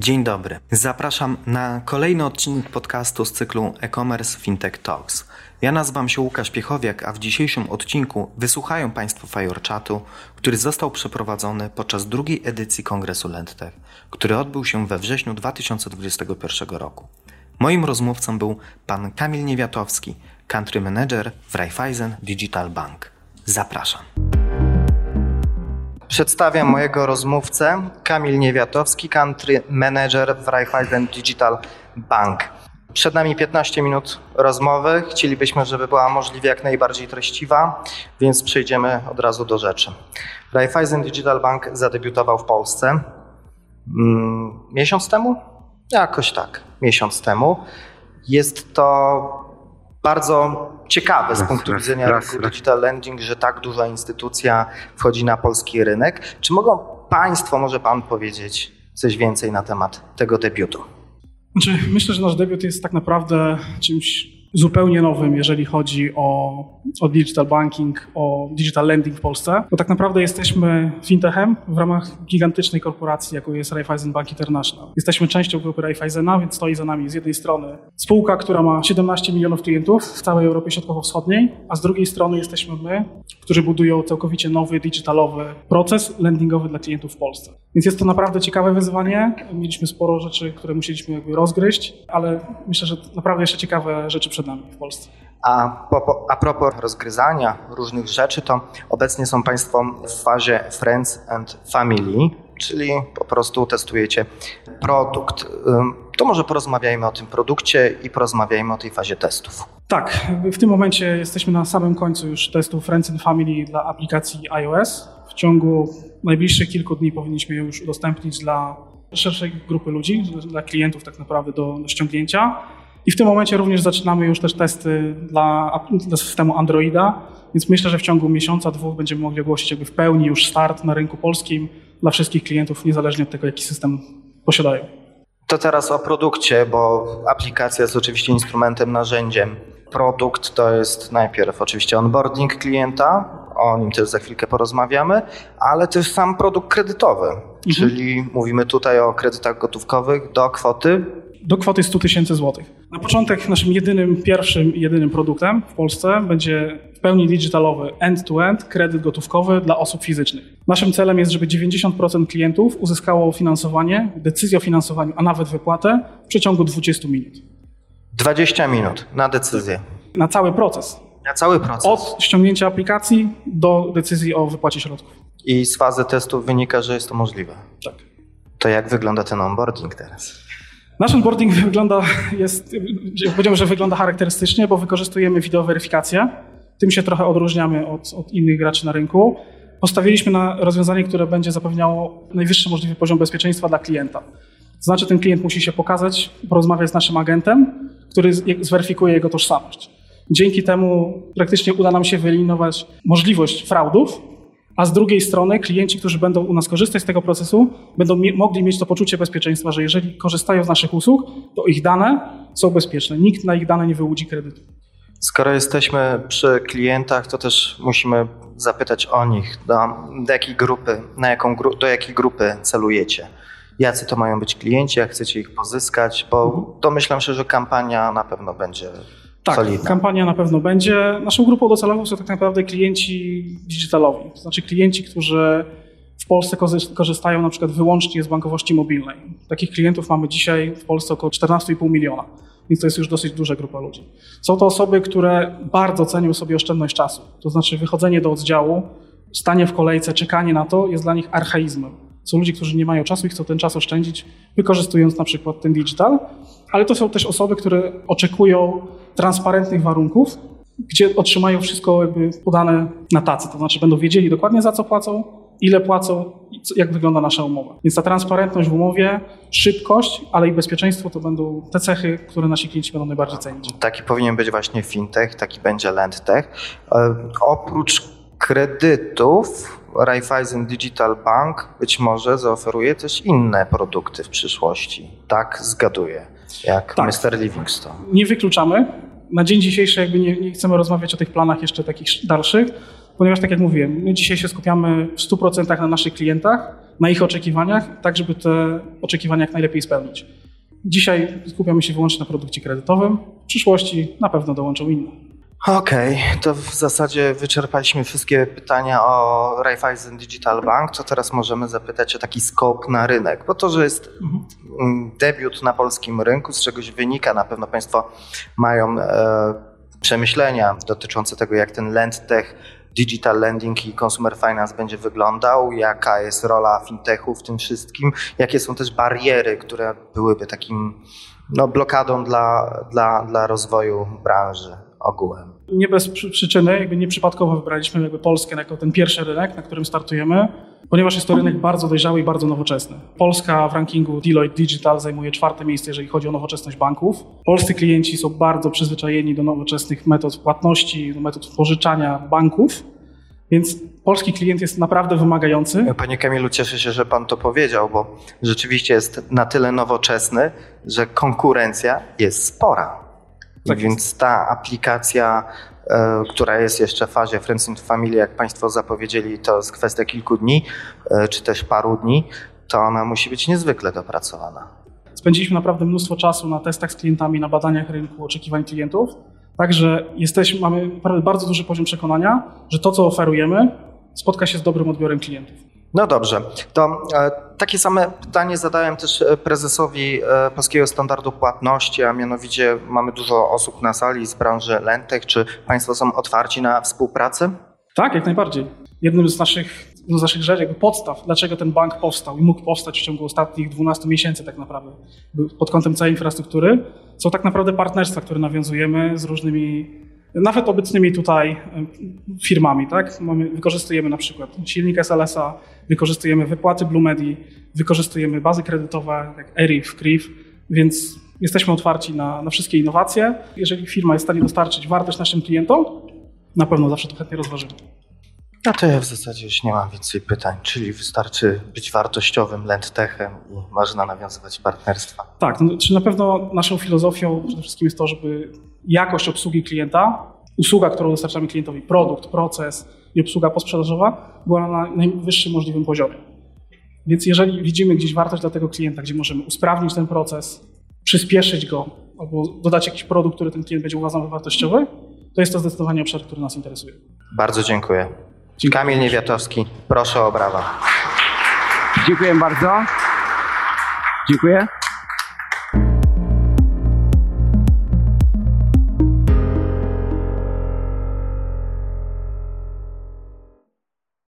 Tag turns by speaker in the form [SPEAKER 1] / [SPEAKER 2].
[SPEAKER 1] Dzień dobry. Zapraszam na kolejny odcinek podcastu z cyklu e-commerce Fintech Talks. Ja nazywam się Łukasz Piechowiak, a w dzisiejszym odcinku wysłuchają Państwo Firechatu, który został przeprowadzony podczas drugiej edycji Kongresu LendTech, który odbył się we wrześniu 2021 roku. Moim rozmówcą był pan Kamil Niewiatowski, country manager w Raiffeisen Digital Bank. Zapraszam. Przedstawiam mojego rozmówcę, Kamil Niewiatowski, country manager w Raiffeisen Digital Bank. Przed nami 15 minut rozmowy. Chcielibyśmy, żeby była możliwie jak najbardziej treściwa, więc przejdziemy od razu do rzeczy. Raiffeisen Digital Bank zadebiutował w Polsce mm, miesiąc temu? Jakoś tak, miesiąc temu. Jest to bardzo ciekawe z punktu raz, widzenia raz, rynku raz. digital lending, że tak duża instytucja wchodzi na polski rynek. Czy mogą Państwo, może Pan powiedzieć coś więcej na temat tego debiutu?
[SPEAKER 2] Znaczy, myślę, że nasz debiut jest tak naprawdę czymś zupełnie nowym, jeżeli chodzi o, o digital banking, o digital lending w Polsce, bo tak naprawdę jesteśmy fintechem w ramach gigantycznej korporacji, jaką jest Raiffeisen Bank International. Jesteśmy częścią grupy Raiffeisena, więc stoi za nami z jednej strony spółka, która ma 17 milionów klientów w całej Europie Środkowo-Wschodniej, a z drugiej strony jesteśmy my, którzy budują całkowicie nowy, digitalowy proces lendingowy dla klientów w Polsce. Więc jest to naprawdę ciekawe wyzwanie. Mieliśmy sporo rzeczy, które musieliśmy jakby rozgryźć, ale myślę, że naprawdę jeszcze ciekawe rzeczy nami w Polsce.
[SPEAKER 1] A, po, a propos rozgryzania różnych rzeczy, to obecnie są Państwo w fazie Friends and Family, czyli po prostu testujecie produkt. To może porozmawiajmy o tym produkcie i porozmawiajmy o tej fazie testów.
[SPEAKER 2] Tak, w tym momencie jesteśmy na samym końcu już testu Friends and Family dla aplikacji iOS. W ciągu najbliższych kilku dni powinniśmy ją już udostępnić dla szerszej grupy ludzi, dla klientów tak naprawdę do, do ściągnięcia. I w tym momencie również zaczynamy już też testy dla, dla systemu Androida, więc myślę, że w ciągu miesiąca, dwóch będziemy mogli ogłosić jakby w pełni już start na rynku polskim dla wszystkich klientów, niezależnie od tego, jaki system posiadają.
[SPEAKER 1] To teraz o produkcie, bo aplikacja jest oczywiście instrumentem, narzędziem. Produkt to jest najpierw oczywiście onboarding klienta, o nim też za chwilkę porozmawiamy, ale też sam produkt kredytowy, mhm. czyli mówimy tutaj o kredytach gotówkowych do kwoty
[SPEAKER 2] do kwoty 100 tysięcy złotych. Na początek naszym jedynym, pierwszym i jedynym produktem w Polsce będzie w pełni digitalowy end-to-end kredyt gotówkowy dla osób fizycznych. Naszym celem jest, żeby 90% klientów uzyskało finansowanie, decyzję o finansowaniu, a nawet wypłatę w przeciągu 20 minut.
[SPEAKER 1] 20 minut na decyzję.
[SPEAKER 2] Na cały proces.
[SPEAKER 1] Na cały proces.
[SPEAKER 2] Od ściągnięcia aplikacji do decyzji o wypłacie środków.
[SPEAKER 1] I z fazy testów wynika, że jest to możliwe.
[SPEAKER 2] Tak.
[SPEAKER 1] To jak wygląda ten onboarding teraz?
[SPEAKER 2] Nasz onboarding wygląda, jest, powiedziałbym, że wygląda charakterystycznie, bo wykorzystujemy wideoweryfikację. Tym się trochę odróżniamy od, od innych graczy na rynku. Postawiliśmy na rozwiązanie, które będzie zapewniało najwyższy możliwy poziom bezpieczeństwa dla klienta. Znaczy, ten klient musi się pokazać, porozmawiać z naszym agentem, który zweryfikuje jego tożsamość. Dzięki temu praktycznie uda nam się wyeliminować możliwość fraudów, a z drugiej strony klienci, którzy będą u nas korzystać z tego procesu, będą mogli mieć to poczucie bezpieczeństwa, że jeżeli korzystają z naszych usług, to ich dane są bezpieczne. Nikt na ich dane nie wyłudzi kredytu.
[SPEAKER 1] Skoro jesteśmy przy klientach, to też musimy zapytać o nich. Do, do jakiej grupy, na jaką, do jakiej grupy celujecie? Jacy to mają być klienci, jak chcecie ich pozyskać? Bo domyślam się, że kampania na pewno będzie
[SPEAKER 2] tak,
[SPEAKER 1] solidna.
[SPEAKER 2] kampania na pewno będzie. Naszą grupą docelową są tak naprawdę klienci digitalowi, to znaczy klienci, którzy w Polsce korzystają na przykład wyłącznie z bankowości mobilnej. Takich klientów mamy dzisiaj w Polsce około 14,5 miliona, więc to jest już dosyć duża grupa ludzi. Są to osoby, które bardzo cenią sobie oszczędność czasu, to znaczy wychodzenie do oddziału, stanie w kolejce, czekanie na to jest dla nich archaizmem. Są ludzie, którzy nie mają czasu i chcą ten czas oszczędzić, wykorzystując na przykład ten digital, ale to są też osoby, które oczekują transparentnych warunków, gdzie otrzymają wszystko jakby podane na tacy, to znaczy będą wiedzieli dokładnie za co płacą, ile płacą i jak wygląda nasza umowa. Więc ta transparentność w umowie, szybkość, ale i bezpieczeństwo to będą te cechy, które nasi klienci będą najbardziej cenić.
[SPEAKER 1] Taki powinien być właśnie fintech, taki będzie lendtech. E, oprócz kredytów Raiffeisen Digital Bank być może zaoferuje też inne produkty w przyszłości. Tak, zgaduję, jak tak. Mr. Livingstone.
[SPEAKER 2] Nie wykluczamy. Na dzień dzisiejszy jakby nie, nie chcemy rozmawiać o tych planach jeszcze takich dalszych, ponieważ tak jak mówiłem, my dzisiaj się skupiamy w 100% na naszych klientach, na ich oczekiwaniach, tak żeby te oczekiwania jak najlepiej spełnić. Dzisiaj skupiamy się wyłącznie na produkcie kredytowym, w przyszłości na pewno dołączą inne.
[SPEAKER 1] Okej, to w zasadzie wyczerpaliśmy wszystkie pytania o Raiffeisen Digital Bank, to teraz możemy zapytać o taki skok na rynek, bo to, że jest mm, debiut na polskim rynku, z czegoś wynika, na pewno Państwo mają e, przemyślenia dotyczące tego, jak ten LendTech, Digital Lending i Consumer Finance będzie wyglądał, jaka jest rola fintechu w tym wszystkim, jakie są też bariery, które byłyby takim no, blokadą dla, dla, dla rozwoju branży ogółem.
[SPEAKER 2] Nie bez przy- przyczyny, jakby nieprzypadkowo wybraliśmy jakby Polskę jako ten pierwszy rynek, na którym startujemy, ponieważ jest to rynek bardzo dojrzały i bardzo nowoczesny. Polska w rankingu Deloitte Digital zajmuje czwarte miejsce, jeżeli chodzi o nowoczesność banków. Polscy klienci są bardzo przyzwyczajeni do nowoczesnych metod płatności, do metod pożyczania banków, więc polski klient jest naprawdę wymagający.
[SPEAKER 1] Panie Kamilu, cieszę się, że Pan to powiedział, bo rzeczywiście jest na tyle nowoczesny, że konkurencja jest spora.
[SPEAKER 2] Tak
[SPEAKER 1] Więc ta aplikacja, e, która jest jeszcze w fazie Friends and Family, jak Państwo zapowiedzieli, to jest kwestia kilku dni, e, czy też paru dni, to ona musi być niezwykle dopracowana.
[SPEAKER 2] Spędziliśmy naprawdę mnóstwo czasu na testach z klientami, na badaniach rynku, oczekiwań klientów. Także jesteśmy, mamy naprawdę bardzo duży poziom przekonania, że to, co oferujemy, spotka się z dobrym odbiorem klientów.
[SPEAKER 1] No dobrze, to e, takie same pytanie zadałem też e, prezesowi e, Polskiego Standardu Płatności, a mianowicie mamy dużo osób na sali z branży Lentech. Czy Państwo są otwarci na współpracę?
[SPEAKER 2] Tak, jak najbardziej. Jednym z naszych, z naszych rzeczy, jakby podstaw, dlaczego ten bank powstał i mógł powstać w ciągu ostatnich 12 miesięcy tak naprawdę, pod kątem całej infrastruktury, są tak naprawdę partnerstwa, które nawiązujemy z różnymi, nawet obecnymi tutaj em, firmami. Tak? Mamy, wykorzystujemy na przykład silnik SLS-a, wykorzystujemy wypłaty Blumedi, wykorzystujemy bazy kredytowe jak ERIF, CRIF, więc jesteśmy otwarci na, na wszystkie innowacje. Jeżeli firma jest w stanie dostarczyć wartość naszym klientom, na pewno zawsze to chętnie rozważymy.
[SPEAKER 1] No to ja w zasadzie już nie mam więcej pytań, czyli wystarczy być wartościowym Lentechem i można nawiązywać partnerstwa.
[SPEAKER 2] Tak, no, czy na pewno naszą filozofią przede wszystkim jest to, żeby jakość obsługi klienta, usługa, którą dostarczamy klientowi, produkt, proces i obsługa posprzedażowa była na najwyższym możliwym poziomie. Więc jeżeli widzimy gdzieś wartość dla tego klienta, gdzie możemy usprawnić ten proces, przyspieszyć go albo dodać jakiś produkt, który ten klient będzie uważał za wartościowy, to jest to zdecydowanie obszar, który nas interesuje.
[SPEAKER 1] Bardzo dziękuję. Kamil Niewiatowski, proszę o brawa.
[SPEAKER 3] Dziękuję bardzo. Dziękuję.